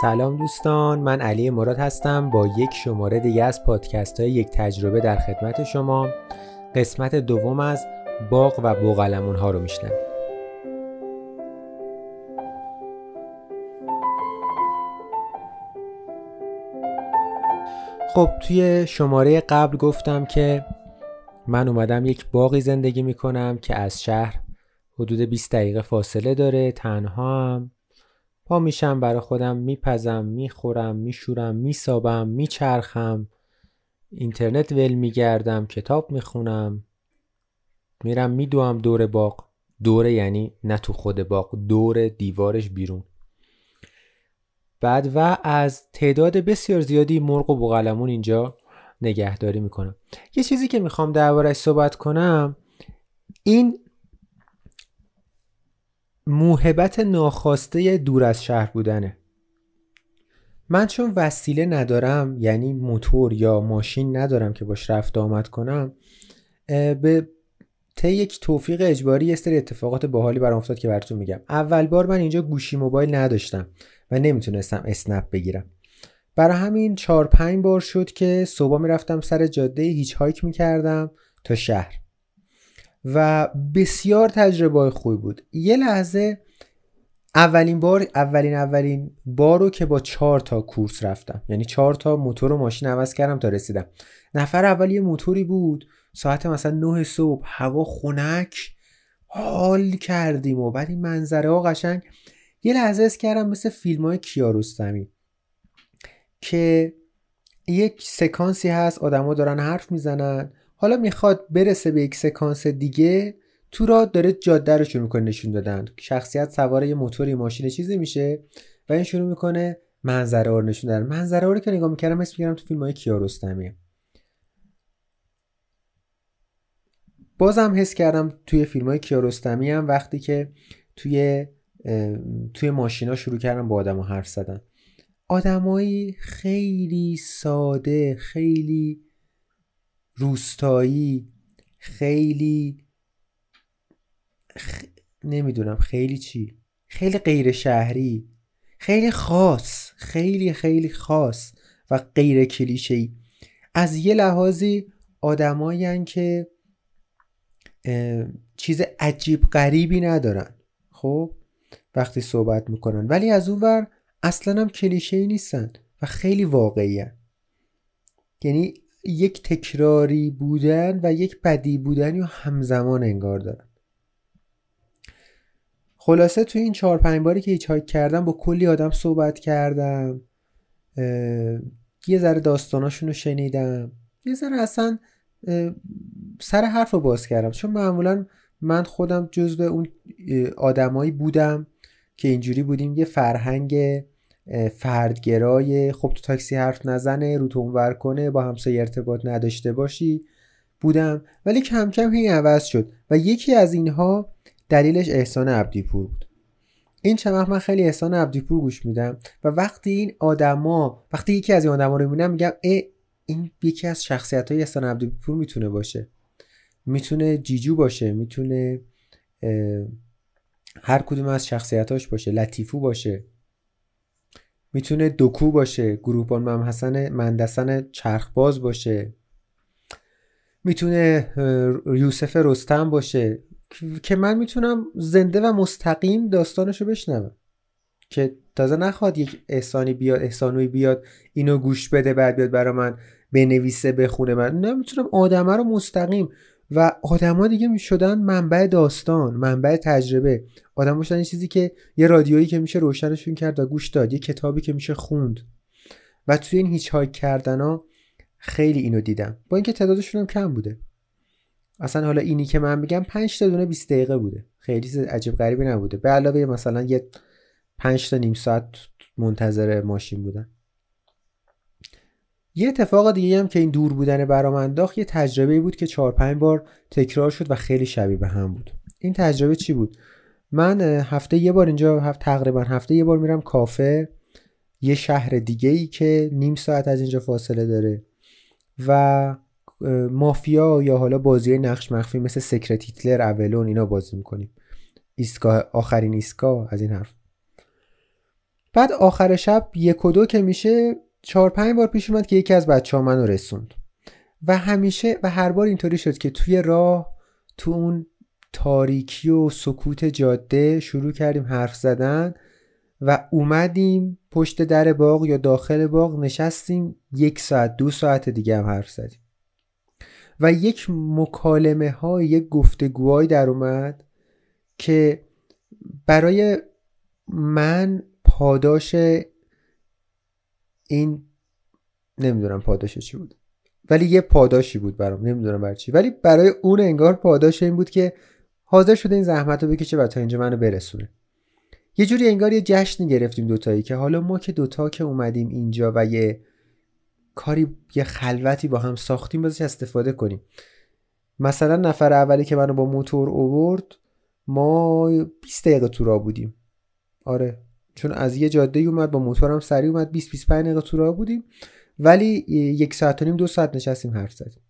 سلام دوستان من علی مراد هستم با یک شماره دیگه از پادکست های یک تجربه در خدمت شما. قسمت دوم از باغ و بوغلمون ها رو میشنوید خب توی شماره قبل گفتم که من اومدم یک باقی زندگی می‌کنم که از شهر حدود 20 دقیقه فاصله داره تنها هم. پا میشم برای خودم میپزم می‌خورم میشورم میسابم میچرخم. اینترنت ول میگردم کتاب می‌خونم. میرم میدوم دور باغ. دوره یعنی نه تو خود باغ دور دیوارش بیرون. بعد و از تعداد بسیار زیادی مرغ و بغلمون اینجا نگهداری می‌کنم. یه چیزی که می‌خوام دربارش صحبت کنم این موهبت ناخواسته دور از شهر بودنه. من چون وسیله ندارم یعنی موتور یا ماشین ندارم که باش رفت آمد کنم به طی یک توفیق اجباری یه سری اتفاقات باحالی برام افتاد که براتون میگم. اول بار من اینجا گوشی موبایل نداشتم و نمی‌تونستم اسنپ بگیرم. برای همین چهار پنج بار شد که صبح می‌رفتم سر جاده هیچ هایک می‌کردم تا شهر. و بسیار تجربه خوبی بود. یه لحظه اولین بار اولین اولین بار رو که با چهار تا کورس رفتم. یعنی چهار تا موتور و ماشین عوض کردم تا رسیدم. نفر اول یه موتوری بود. ساعت مثلا نه صبح. هوا خنک. حال کردیم و بعد این منظره ها قشنگ. یه لحظه اس کردم مثل فیلم های کیارستمی که یک سکانسی هست. آدما دارن حرف می‌زنن. حالا می‌خواد برسه به یک سکانس دیگه تو را داره جاده رو شروع می‌کنه نشون دادن. شخصیت سوار یه موتوری ماشین چیزی میشه و این شروع می‌کنه منظره رو نشون دادن. منظره رو که نگاه می‌کردم اسم می‌گیرم تو فیلم های بازم حس کردم توی فیلم های کیارستمی هم وقتی که توی توی ماشینا شروع کردم با آدم حرف زدن. آدمایی خیلی ساده خیلی روستایی خیلی نمی‌دونم خیلی چی. خیلی غیر شهری. خیلی خاص. خیلی خیلی خاص و غیر کلیشه از یه لحاظی آدمایی که چیز عجیب غریبی ندارن. خب؟ وقتی صحبت می‌کنن. ولی از اون ور اصلا هم کلیشه ای نیستن و خیلی واقعی یعنی یک تکراری بودن و یک بدی بودن یا همزمان انگار دارن. خلاصه توی این چهار پنج باری که هیچ کردم با کلی آدم صحبت کردم یه ذره داستاناشون رو شنیدم. یه ذره اصلا سر حرف رو باز کردم. چون معمولا من خودم جزو اون آدمایی بودم که اینجوری بودیم یه فرهنگ فردگرای خب تو تاکسی حرف نزنه رو اونور کنه با همسایه ارتباط نداشته باشی بودم. ولی کم کم این عوض شد و یکی از اینها دلیلش احسان عبدیپور بود. این چند من خیلی احسان عبدیپور گوش میدم و وقتی این آدما وقتی یکی از این آدما رو می‌بینم میگم ای این یکی از شخصیت های احسان عبدیپور می‌تونه باشه. می‌تونه جیجو باشه می‌تونه هر کدوم از شخصیتاش باشه لطیفو باشه. می‌تونه دوکو باشه گروهبان مم حسن مندسن چرخباز باشه. می‌تونه یوسف رستم باشه. که من می‌تونم زنده و مستقیم داستانشو بشنوم. که تازه نخواد یک احسانی بیاد احسانوی بیاد اینو گوش بده بعد بیاد برا من بنویسه بخونه. من نه می‌تونم آدمه رو مستقیم و آدما دیگه می‌شدن منبع داستان منبع تجربه. آدم شدن چیزی که یه رادیویی که میشه روشنشون کرد و گوش داد یه کتابی که میشه خوند. و توی این هیچ های کردن ها خیلی اینو دیدم. با اینکه تعدادشون هم کم بوده. اصلا حالا اینی که من میگم 5 تا دونه 20 دقیقه بوده. خیلی عجیب غریبی نبوده. به علاوه مثلا یه 5 تا نیم ساعت منتظر ماشین بودن. یه اتفاق دیگه هم که این دور بودن برام انداخت یه تجربه بود که 4 5 بار تکرار شد و خیلی شبیه به هم بود. این تجربه چی بود؟ من هفته یه بار اینجا هفته تقریبا هفته یه بار میرم کافه یه شهر دیگه ای که نیم ساعت از اینجا فاصله داره و مافیا یا حالا بازی نقش مخفی مثل سکرت هیتلر اولون اینا بازی می‌کنیم. ایستگاه آخرین ایستگاه از این حرف. بعد آخر شب یک و دو که میشه چهار پنج بار پیش اومد که یکی از بچه ها منو رسوند. و همیشه و هر بار اینطوری شد که توی راه تو اون تاریکی و سکوت جاده شروع کردیم حرف زدن و اومدیم پشت در باغ یا داخل باغ نشستیم یک ساعت دو ساعت دیگه هم حرف زدیم. و یک مکالمه های یک گفتگوهای در اومد که برای من پاداش این نمی‌دونم پاداش چی بود. ولی یه پاداشی بود برام نمی‌دونم برای چی. ولی برای اون انگار پاداش این بود که حاضر شده این زحمت رو بکشه و تا اینجا منو برسونه. یه جوری انگار یه جشنی گرفتیم دوتایی که حالا ما که دوتا که اومدیم اینجا و یه کاری یه خلوتی با هم ساختیم بازش استفاده کنیم. مثلا نفر اولی که منو با موتور اوورد ما 20 دقیقه تو راه بودیم. آره. چون از یه جاده اومد با موتورم سریع اومد 20 25 دقیقه تو راه بودیم. ولی یک ساعت و نیم دو ساعت نشستیم حرف زدیم.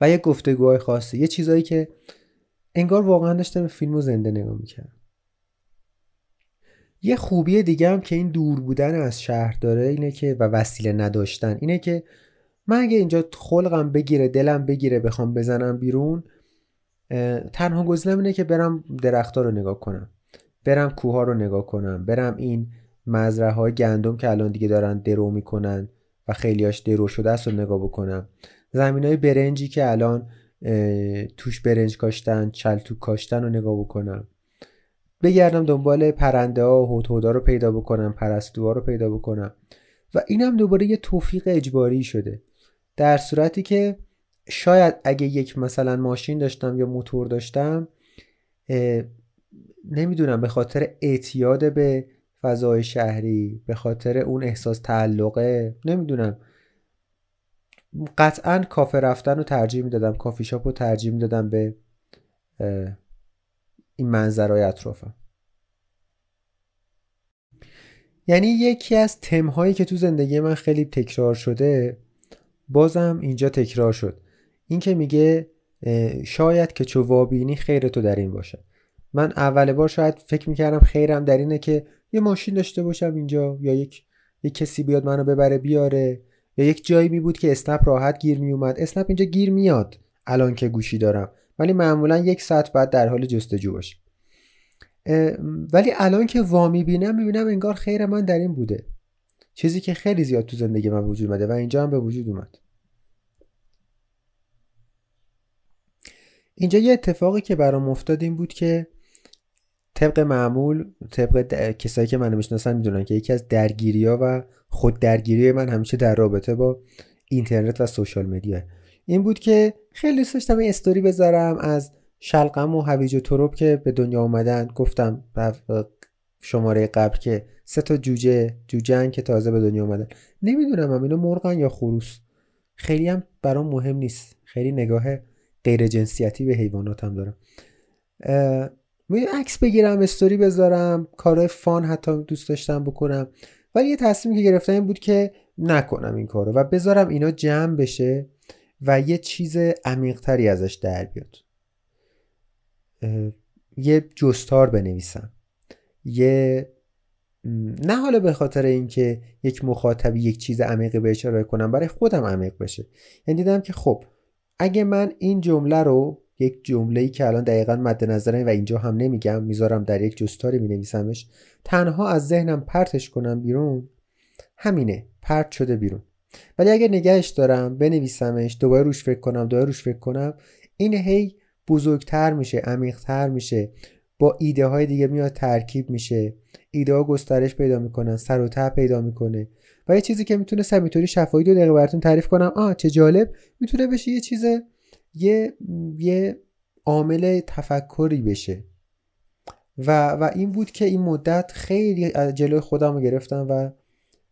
و یه گفتگوهای خاصه یه چیزایی که انگار واقعا داشتم فیلم و زنده نگاه می‌کردم. یه خوبی دیگه هم که این دور بودن از شهر داره اینه که و وسیله نداشتن اینه که من اگه اینجا خلقم بگیره دلم بگیره بخوام بزنم بیرون تنها گزینم اینه که برم درختها رو نگاه کنم. برم کوه رو نگاه کنم برم این مزرعه های گندم که الان دیگه دارن درو می‌کنن و خیلیاش درو شده است رو نگاه بکنم. زمین های برنجی که الان توش برنج کاشتن چلتوک کاشتن رو نگاه بکنم. بگردم دنبال پرنده ها و هدهدا رو پیدا بکنم پرستوها رو پیدا بکنم. و اینم دوباره یه توفیق اجباری شده. در صورتی که شاید اگه یک مثلا ماشین داشتم یا موتور داشتم نمی‌دونم به خاطر اعتیاد به فضای شهری به خاطر اون احساس تعلقه نمی‌دونم. قطعا کافه رفتن رو ترجیح می‌دادم کافی شاپ رو ترجیح می‌دادم به این منظرهای اطرافم. یعنی یکی از تمهایی که تو زندگی من خیلی تکرار شده بازم اینجا تکرار شد. این که میگه شاید که چو وابینی خیر تو در این باشه. من اول بار شاید فکر می‌کردم خیرم در اینه که یه ماشین داشته باشم اینجا یا یک یک کسی بیاد منو ببره بیاره یا یک جایی می بود که اسنپ راحت گیر می اومد. اسنپ اینجا گیر میاد الان که گوشی دارم. ولی معمولا یک ساعت بعد در حال جستجو باشه. ولی الان که وامی بینم می‌بینم انگار خیر من در این بوده. چیزی که خیلی زیاد تو زندگی من وجود اومده و اینجا هم به وجود اومد. اینجا یه اتفاقی که برام افتاد این بود که طبق معمول طبق کسایی که منو می‌شناسن می‌دونن که یکی از درگیری ها و خود درگیری من همیشه در رابطه با اینترنت و سوشال مدیا این بود که خیلی دوست داشتم این استوری بذارم از شلقم و هویج و تروب که به دنیا اومدن. گفتم شماره قبل که سه تا جوجه جوجه که تازه به دنیا اومدن. نمی‌دونم هم اینو مرغن یا خروس. خیلی هم برام مهم نیست. خیلی نگاه غیر جنسیتی به حیواناتم دارم. می عکس بگیرم استوری بذارم کارهای فان حتی دوست داشتم بکنم. ولی یه تصمیم که گرفتم این بود که نکنم این کارو و بذارم اینا جمع بشه و یه چیز عمیقتری ازش در بیاد. یه جستار بنویسم. یه نه حالا به خاطر اینکه یک مخاطبی یک چیز عمیقی بهش ارائه کنم برای خودم عمیق بشه. یعنی دیدم که خب اگه من این جمله رو یک جمله ای که الان دقیقا مد نظرم و اینجا هم نمیگم می‌ذارم در یک جستاری می نویسمش تنها از ذهنم پرتش کنم بیرون. همینه پرت شده بیرون. ولی اگر نگهش دارم بنویسمش دوباره روش فکر کنم دوباره روش فکر کنم این هی بزرگتر میشه عمیقتر میشه. با ایده های دیگه میاد ترکیب میشه. ایده ها گسترش پیدا می‌کنن سر و ته پیدا می‌کنه. و یه چیزی که می‌تونه همینطوری شفایی دو دقیقه براتون تعریف کنم. آه چه جالب. می‌تونه بشه یه چیز یه یه عامل تفکری بشه. و و این بود که این مدت خیلی جلوی خودم رو گرفتم و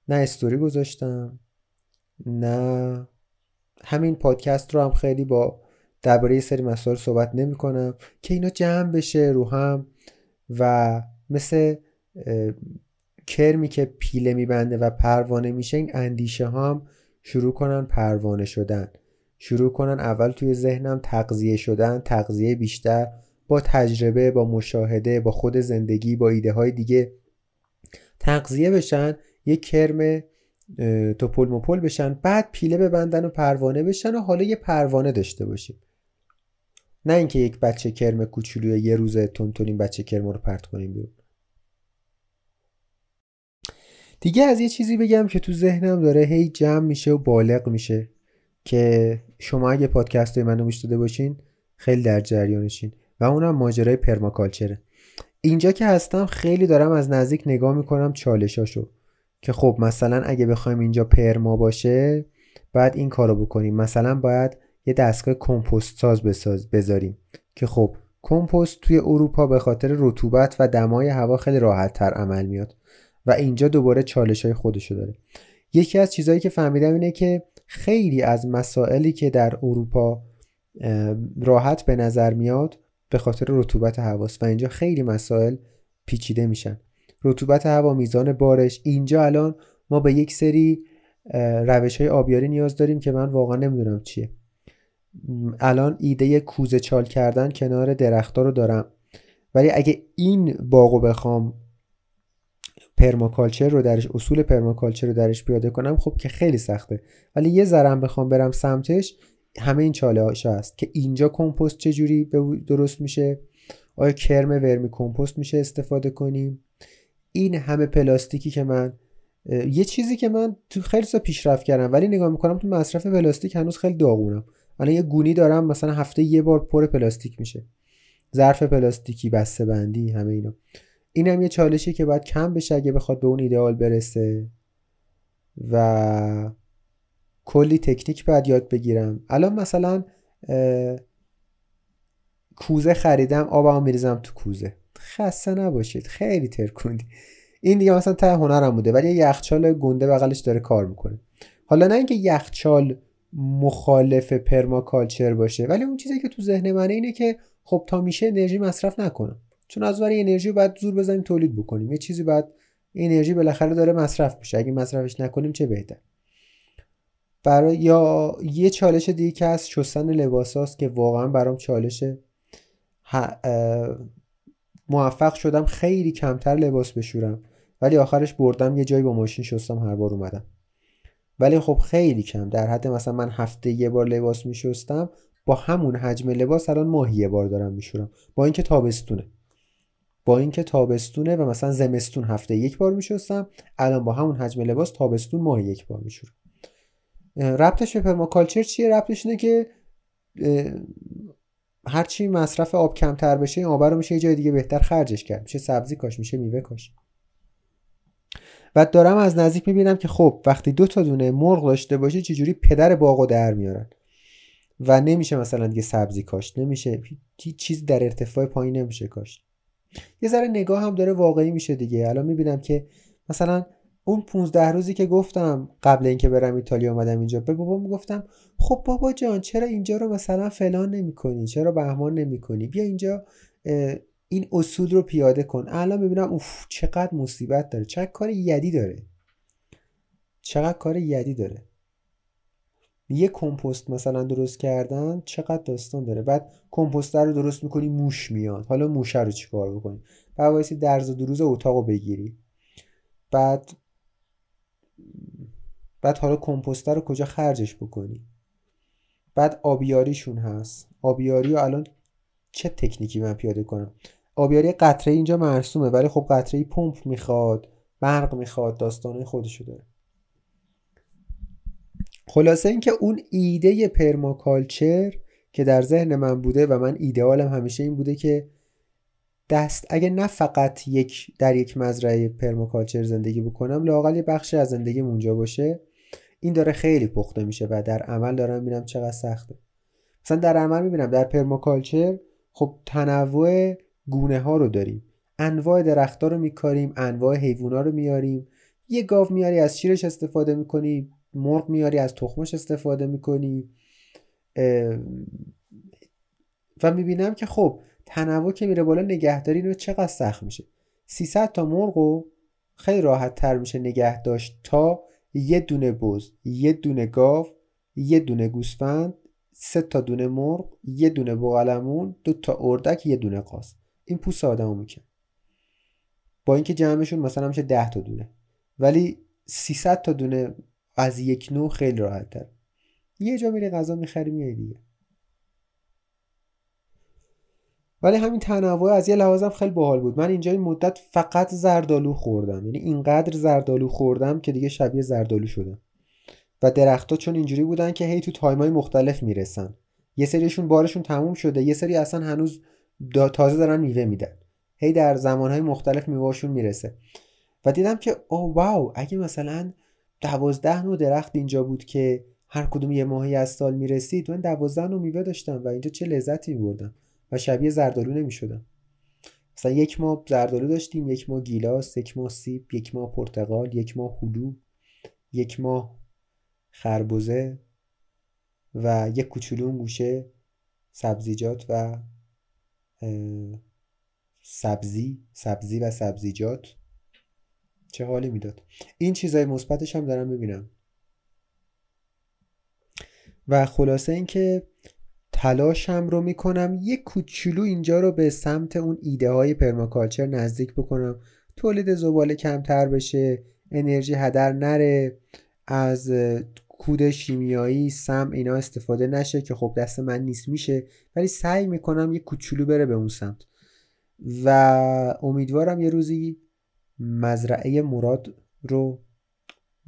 نه استوری گذاشتم نه همین پادکست رو هم خیلی با درباره سری مسائل صحبت نمی کنم که اینا جمع بشه رو هم و مثل کرمی که پیله میبنده و پروانه میشه این اندیشه هم شروع کنن پروانه شدن. شروع کنن اول توی ذهنم تغذیه شدن تغذیه بیشتر با تجربه با مشاهده با خود زندگی با ایده های دیگه تغذیه بشن یه کرم توپل مپل بشن بعد پیله ببندن و پروانه بشن و حالا یه پروانه داشته باشیم. نه اینکه یک بچه کرم کوچولوی یه روز تونتونیم بچه کرم رو پرت کنیم بیرون. دیگه از یه چیزی بگم که تو ذهنم داره هی جمع میشه و بالغ میشه. که شما اگه پادکست منو گوش داده باشین خیلی در جریانشین و اونم ماجرای پرماکالچره. اینجا که هستم خیلی دارم از نزدیک نگاه می‌کنم چالشاشو که خب مثلا اگه بخوایم اینجا پرما باشه باید این کارو بکنیم. مثلا باید یه دستگاه کمپوست ساز بساز بذاریم که خب کمپوست توی اروپا به خاطر رطوبت و دمای هوا خیلی راحت تر عمل میاد و اینجا دوباره چالش های خودشو داره. یکی از چیزهایی که فهمیدم اینه که خیلی از مسائلی که در اروپا راحت به نظر میاد به خاطر رطوبت هواست و اینجا خیلی مسائل پیچیده میشن. رطوبت هوا میزان بارش. اینجا الان ما به یک سری روش های آبیاری نیاز داریم که من واقعا نمی‌دونم چیه. الان ایده کوزه چال کردن کنار درختها رو دارم. ولی اگه این باغو بخوام permaculture رو درش اصول permaculture رو درش پیاده کنم خب که خیلی سخته. ولی یه ذرم بخوام برم سمتش همه این چاله هاش هست که اینجا کمپوست چجوری درست میشه؟ آیا کرم ورمی کمپوست میشه استفاده کنیم؟ این همه پلاستیکی که من یه چیزی که من تو خیلی سا پیشرفت کردم ولی نگاه می‌کنم تو مصرف پلاستیک هنوز خیلی داغونم. الان یه گونی دارم مثلا هفته یه بار پر پلاستیک میشه. ظرف پلاستیکی بسته بندی همه اینا. این هم یه چالشی که باید کم بشه اگه بخواد به اون ایدئال برسه. و کلی تکنیک باید یاد بگیرم. الان مثلا کوزه خریدم آبمو میریزم تو کوزه. خسته نباشید خیلی ترکوندی. این دیگه مثلا ته هنرم بوده ولی یخچال گنده بغلش داره کار می‌کنه. حالا نه اینکه یخچال مخالف پرماکالچر باشه ولی اون چیزی که تو ذهن منه اینه که خب تا میشه انرژی مصرف نکنم. چون از برای انرژی باید زور بزنیم تولید بکنیم. یه چیزی باید انرژی بالاخره داره مصرف میشه. اگه مصرفش نکنیم چه بهتر؟ برای یا یه چالش دیگه که از شستن لباس که واقعا برام چالشه موفق شدم. خیلی کمتر لباس بشورم. ولی آخرش بردم یه جایی با ماشین شستم هر بار اومدم. ولی خب خیلی کم. در حد مثلا من هفته یه بار لباس میشستم با همون حجم لباس الان ماهی یه بار دارم میشورم. با اینکه تابستونه. با اینکه تابستونه و مثلا زمستون هفته یک بار میشستم الان با همون حجم لباس تابستون ماهی یک بار میشورم. ربطش به پرماکالچر چیه؟ ربطش اینه که هرچی مصرف آب کمتر بشه آب رو میشه یه جای دیگه بهتر خرجش کرد. میشه سبزی کاش میشه میوه کاش. و دارم از نزدیک می‌بینم که خب وقتی دو تا دونه مرغ داشته باشه چجوری پدر باغو در میارن؟ و نمیشه مثلا دیگه سبزی کاشت نمیشه چیز در ارتفاع پایین نمیشه کاشت. یه ذره نگاه هم داره واقعی میشه دیگه. الان می‌بینم که مثلا اون 15 روزی که گفتم قبل اینکه برم ایتالیا اومدم اینجا به بابا می‌گفتم خب بابا جان چرا اینجا رو مثلا فلان نمی‌کنی؟ چرا بهمان نمی‌کنی؟ بیا اینجا این اصول رو پیاده کن. الان می‌بینم اوف چقدر مصیبت داره. چقدر کار یدی داره. چقدر کار یدی داره. یه کمپوست مثلا درست کردن چقدر داستان داره. بعد کمپوستر رو درست می‌کنی موش میاد. حالا موشه رو چیکار بکنی بعد وایسی درز و دروز اتاق رو بگیری. بعد بعد حالا کمپوستر رو کجا خرجش بکنی؟ بعد آبیاریشون هست. آبیاری رو الان چه تکنیکی من پیاده کنم؟ آبیاری قطره اینجا مرسومه ولی خب قطره پمپ می‌خواد برق می‌خواد داستانه خودشو داره. خلاصه اینکه اون ایده پرماکالچر که در ذهن من بوده و من ایدئالم همیشه این بوده که دست اگه نه فقط یک در یک مزرعه پرماکالچر زندگی بکنم لاقل یه بخشی از زندگی اونجا باشه. این داره خیلی پخته میشه و در عمل دارم می‌بینم چقدر سخته. مثلا در عمل می‌بینم در پرماکالچر خب تنوع گونه ها رو داریم. انواع درختها رو میکاریم انواع حیوونا رو میاریم. یه گاو میاری از شیرش استفاده می‌کنی. مرغ میاری از تخمش استفاده می‌کنی. و می‌بینم که خب تنوع که میره بالا نگهداری رو چقدر سخت میشه؟ 300 تا مرغ خیلی راحت تر میشه نگه داشت تا یه دونه بز یه دونه گاو یه دونه گوسفند سه تا دونه مرغ یه دونه بغلمون دو تا اردک یه دونه قاز این پوست آدمو می‌کنه با اینکه جمعشون مثلا میشه 10 تا دونه. ولی 300 تا دونه از یک نوع خیلی راحت تر یه جا میری غذا می‌خری میای دیگه. ولی همین تنوع از یه لحاظم خیلی باحال بود. من اینجا این مدت فقط زردالو خوردم. یعنی اینقدر زردالو خوردم که دیگه شبیه زردالو شدم. و درختها چون اینجوری بودن که هی تو time ای مختلف می‌رسن. یه سریشون بارشون تموم شده یه سری اصلا هنوز تازه دارن میوه میدن. هی در زمانهای مختلف میوهشون می‌رسه. و دیدم که oh wow اگه مثلا دوازده نوع درخت اینجا بود که هر کدوم یه ماهی از سال می‌رسید. من دوازده نوع میوه داشتم و اینجا چه لذتی میبردم و شبیه زردالو نمی‌شدم. مثلا یک ماه زردالو داشتیم یک ماه گیلاس یک ماه سیب یک ماه پرتقال یک ماه هلو یک ماه خربزه و یک کوچولو گوشه سبزیجات و سبزی سبزی و سبزیجات. چه حالی می‌داد. این چیزای مثبتش هم دارم ببینم. و خلاصه اینکه تلاشم رو می‌کنم یک کوچولو اینجا رو به سمت اون ایده های پرماکالچر نزدیک بکنم. تولید زباله کمتر بشه انرژی هدر نره از کود شیمیایی سم اینا استفاده نشه که خب دست من نیست میشه. ولی سعی می‌کنم یه کوچولو بره به اون سمت. و امیدوارم یه روزی مزرعه مراد رو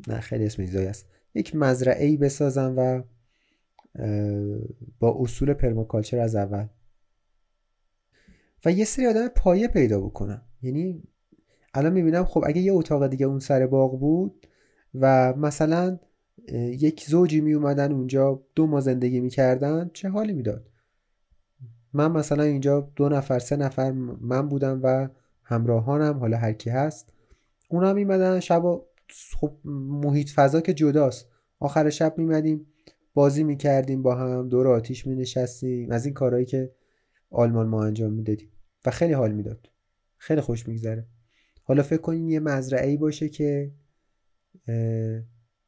نه خیلی اسم است. یک مزرعه ای بسازم و با اصول پرماکالچر از اول. و یه سری آدم پایه پیدا بکنم. یعنی الان می‌بینم خب اگه یه اتاق دیگه اون سر باغ بود و مثلا یک زوجی می اومدن اونجا دو ما زندگی می‌کردن چه حالی می‌داد؟ من مثلا اینجا دو نفر سه نفر من بودم و همراهانم حالا هر کی هست. اونا میمدن شب خب محیط فضا که جداست. آخر شب میمدیم بازی می‌کردیم با هم دور آتیش مینشستیم. از این کارهایی که آلمان ما انجام می‌دادیم. و خیلی حال می‌داد. خیلی خوش میگذره. حالا فکر کنین یه مزرعه ای باشه که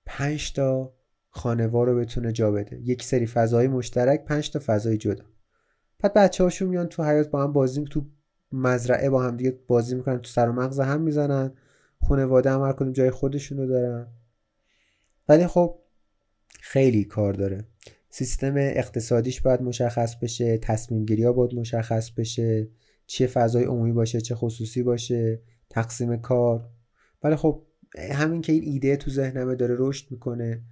پنج تا خانوار رو بتونه جا بده. یک سری فضای مشترک پنج تا فضای جدا. بعد بچه هاشون میان تو حیات با هم بازی تو مزرعه با هم دیگه بازی می‌کنن تو سر و مغز هم می‌زنن. خانواده هم هر کدوم جای خودشون رو دارن. ولی خب خیلی کار داره. سیستم اقتصادیش باید مشخص بشه تصمیم گیری ها باید مشخص بشه چه فضای عمومی باشه چه خصوصی باشه تقسیم کار. ولی خب همین که این ایده تو ذهنمه داره رشد می‌کنه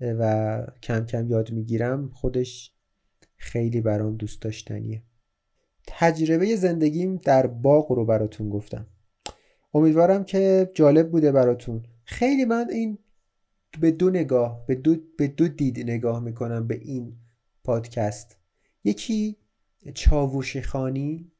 و کم کم یاد می‌گیرم خودش خیلی برام دوست داشتنیه. تجربه زندگیم در باغ رو براتون گفتم. امیدوارم که جالب بوده براتون. خیلی من این به دو نگاه به دو, به دو دید نگاه می‌کنم به این پادکست. یکی چاووش خانی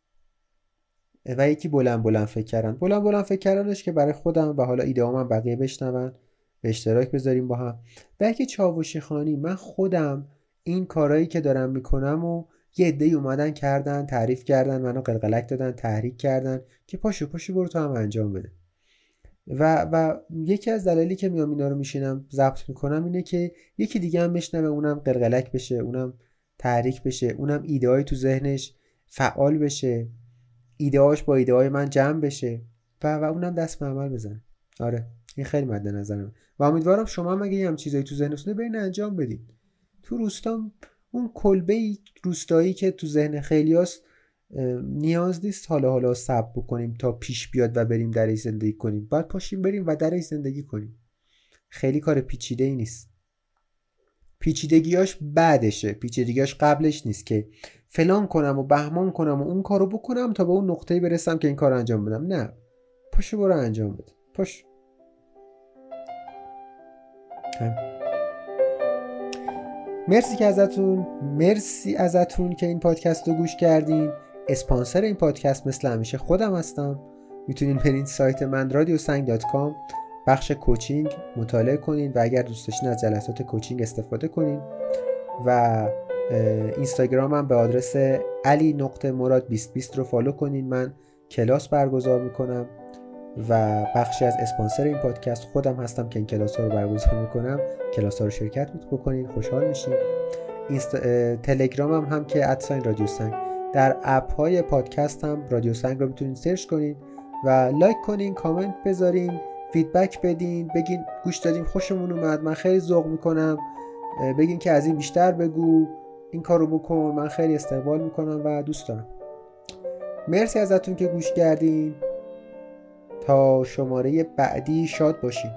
و یکی بلند بلند فکر کردن. بلند بلند فکر کردنش که برای خودم و حالا ایده من بقیه بشنون به اشتراک بذاریم با هم. و یکی خانی من خودم این کارهایی که دارم می‌کنم و یه عده اومدن کردن تعریف کردن منو قلقلک دادن تحریک کردن که پاشو پاشو برو تو هم انجام بده. و و یکی از دلایلی که میام اینا رو میشینم ضبط می‌کنم اینه که یکی دیگه هم بشنوه اونم قلقلک بشه اونم تحریک بشه اونم ایده تو ذهنش فعال بشه ایدهاش با ایده های من جمع بشه و, و اونم دست به عمل بزنه. آره این خیلی مد نظرم و امیدوارم شما هم اگه هم چیزایی تو ذهنتونه برین انجام بدید. تو روستام اون کلبه روستایی که تو ذهن خیلیاست نیاز نیست حالا حالا سب بکنیم تا پیش بیاد و بریم درش زندگی کنیم. باید پاشیم بریم و درش زندگی کنیم. خیلی کار پیچیده ای نیست. پیچیدگیاش بعدشه. پیچیدگیاش قبلش نیست که فلان کنم و بهمان کنم و اون کارو بکنم تا به اون نقطه برسم که این کار انجام بدم. نه. پاشو برو انجام بده. پاش. مرسی که ازتون مرسی ازتون که این پادکست رو گوش کردین. اسپانسر این پادکست مثل همیشه خودم هستم. می‌تونین برین سایت من رادیو سنگ بخش coaching مطالعه کنین و اگر دوست داشتین از جلسات coaching استفاده کنین. و اینستاگرامم به آدرس علی نقطه مراد 2020 رو follow کنین. من کلاس برگزار می‌کنم. و بخشی از اسپانسر این پادکست خودم هستم که این کلاس ها رو برگزار می‌کنم. کلاس ها رو شرکت بکنین خوشحال میشین. اینستا... تلگرامم هم که at sign رادیو سنگ. در اپ های پادکست هم رادیو سنگ رو می‌تونید search کنید و like کنین کامنت بذارین feedback بدین بگین گوش دادیم خوشمون اومد من خیلی ذوق می‌کنم. بگین که از این بیشتر بگو. این کارو بکن من خیلی استقبال می‌کنم و دوست دارم. مرسی ازتون که گوش کردین. تا شماره بعدی شاد باشین.